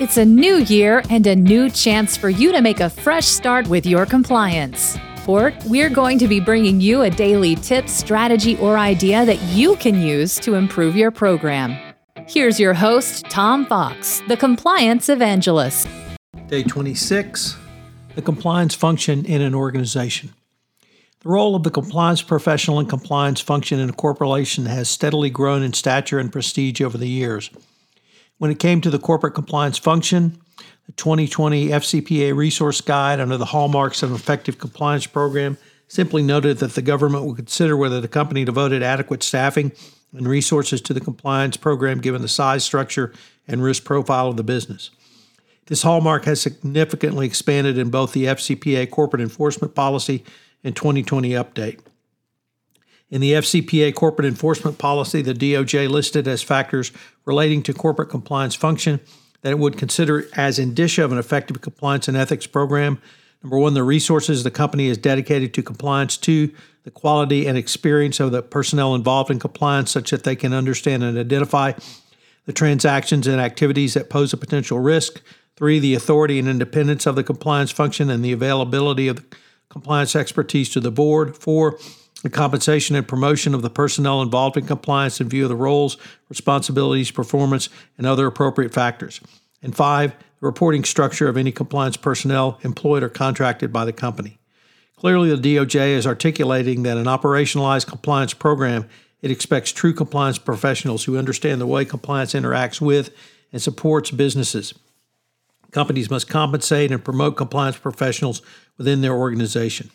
It's a new year and a new chance for you to make a fresh start with your compliance. Fort, we're going to be bringing you a daily tip, strategy, or idea that you can use to improve your program. Here's your host, Tom Fox, the compliance evangelist. Day 26 The compliance function in an organization. The role of the compliance professional and compliance function in a corporation has steadily grown in stature and prestige over the years. When it came to the corporate compliance function, the 2020 FCPA Resource Guide under the hallmarks of an effective compliance program simply noted that the government would consider whether the company devoted adequate staffing and resources to the compliance program given the size, structure, and risk profile of the business. This hallmark has significantly expanded in both the FCPA corporate enforcement policy and 2020 update. In the FCPA corporate enforcement policy, the DOJ listed as factors relating to corporate compliance function that it would consider as indicia of an effective compliance and ethics program. Number one, the resources the company is dedicated to compliance. Two, the quality and experience of the personnel involved in compliance, such that they can understand and identify the transactions and activities that pose a potential risk. Three, the authority and independence of the compliance function and the availability of the compliance expertise to the board. Four, the compensation and promotion of the personnel involved in compliance in view of the roles, responsibilities, performance, and other appropriate factors. And five, the reporting structure of any compliance personnel employed or contracted by the company. Clearly, the DOJ is articulating that an operationalized compliance program it expects true compliance professionals who understand the way compliance interacts with and supports businesses. Companies must compensate and promote compliance professionals within their organization.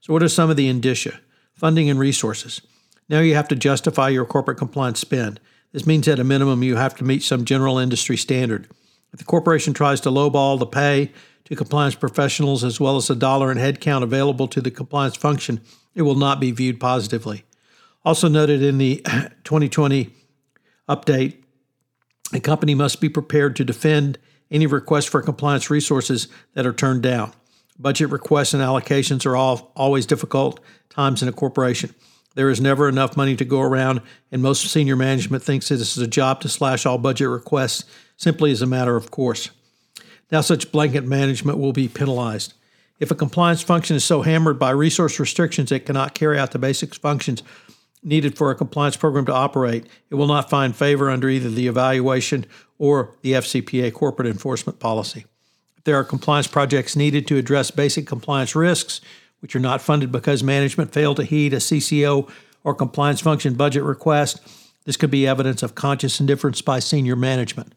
So, what are some of the indicia? Funding and resources. Now you have to justify your corporate compliance spend. This means at a minimum you have to meet some general industry standard. If the corporation tries to lowball the pay to compliance professionals as well as the dollar and headcount available to the compliance function, it will not be viewed positively. Also noted in the 2020 update, a company must be prepared to defend any requests for compliance resources that are turned down. Budget requests and allocations are all, always difficult times in a corporation. There is never enough money to go around, and most senior management thinks that this is a job to slash all budget requests simply as a matter of course. Now, such blanket management will be penalized. If a compliance function is so hammered by resource restrictions it cannot carry out the basic functions needed for a compliance program to operate, it will not find favor under either the evaluation or the FCPA corporate enforcement policy. There are compliance projects needed to address basic compliance risks, which are not funded because management failed to heed a CCO or compliance function budget request, this could be evidence of conscious indifference by senior management.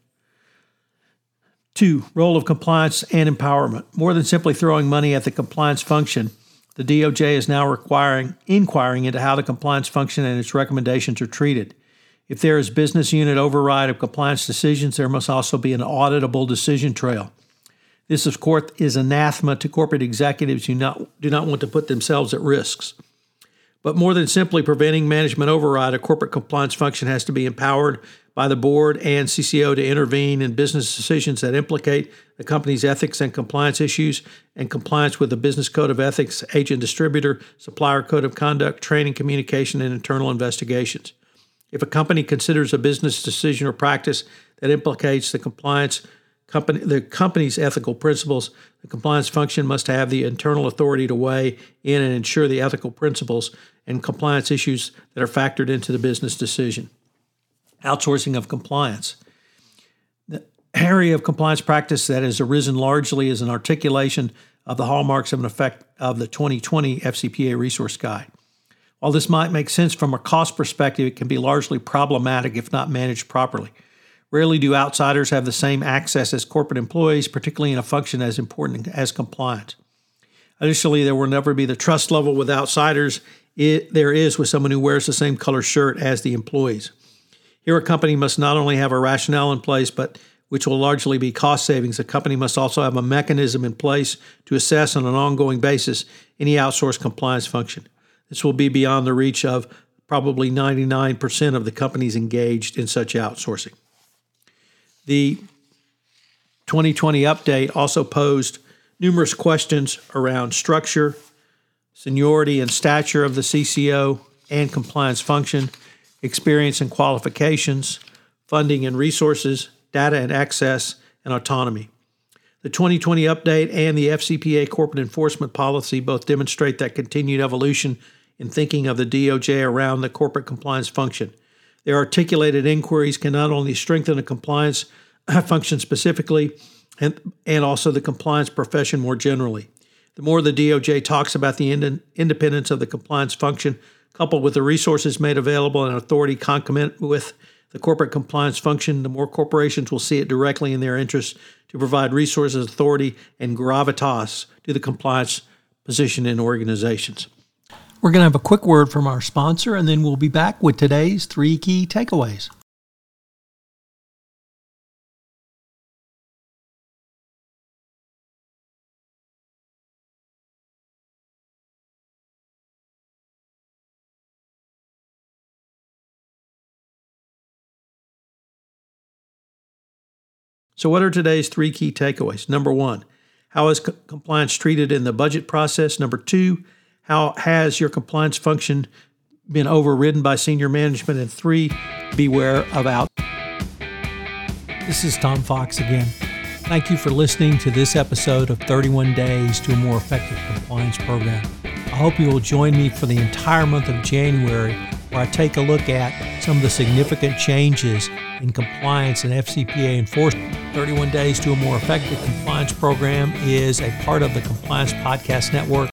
Two, role of compliance and empowerment. More than simply throwing money at the compliance function, the DOJ is now requiring inquiring into how the compliance function and its recommendations are treated. If there is business unit override of compliance decisions, there must also be an auditable decision trail. This, of course, is anathema to corporate executives who not, do not want to put themselves at risks. But more than simply preventing management override, a corporate compliance function has to be empowered by the board and CCO to intervene in business decisions that implicate the company's ethics and compliance issues and compliance with the business code of ethics, agent distributor, supplier code of conduct, training, communication, and internal investigations. If a company considers a business decision or practice that implicates the compliance company, the company's ethical principles, the compliance function must have the internal authority to weigh in and ensure the ethical principles and compliance issues that are factored into the business decision. Outsourcing of compliance. The area of compliance practice that has arisen largely as an articulation of the hallmarks of an effect of the 2020 FCPA Resource Guide. While this might make sense from a cost perspective, it can be largely problematic if not managed properly. Rarely do outsiders have the same access as corporate employees, particularly in a function as important as compliance. Additionally, there will never be the trust level with outsiders it, there is with someone who wears the same color shirt as the employees. Here, a company must not only have a rationale in place, but which will largely be cost savings, a company must also have a mechanism in place to assess on an ongoing basis any outsourced compliance function. This will be beyond the reach of probably 99% of the companies engaged in such outsourcing. The 2020 update also posed numerous questions around structure, seniority and stature of the CCO and compliance function, experience and qualifications, funding and resources, data and access, and autonomy. The 2020 update and the FCPA corporate enforcement policy both demonstrate that continued evolution in thinking of the DOJ around the corporate compliance function. Their articulated inquiries can not only strengthen the compliance function specifically, and, and also the compliance profession more generally. The more the DOJ talks about the ind- independence of the compliance function, coupled with the resources made available and authority concomitant with the corporate compliance function, the more corporations will see it directly in their interest to provide resources, authority, and gravitas to the compliance position in organizations. We're going to have a quick word from our sponsor, and then we'll be back with today's three key takeaways. So, what are today's three key takeaways? Number one, how is co- compliance treated in the budget process? Number two, how has your compliance function been overridden by senior management? And three, beware of out. This is Tom Fox again. Thank you for listening to this episode of 31 Days to a More Effective Compliance Program. I hope you will join me for the entire month of January, where I take a look at some of the significant changes in compliance and FCPA enforcement. 31 Days to a More Effective Compliance Program is a part of the Compliance Podcast Network.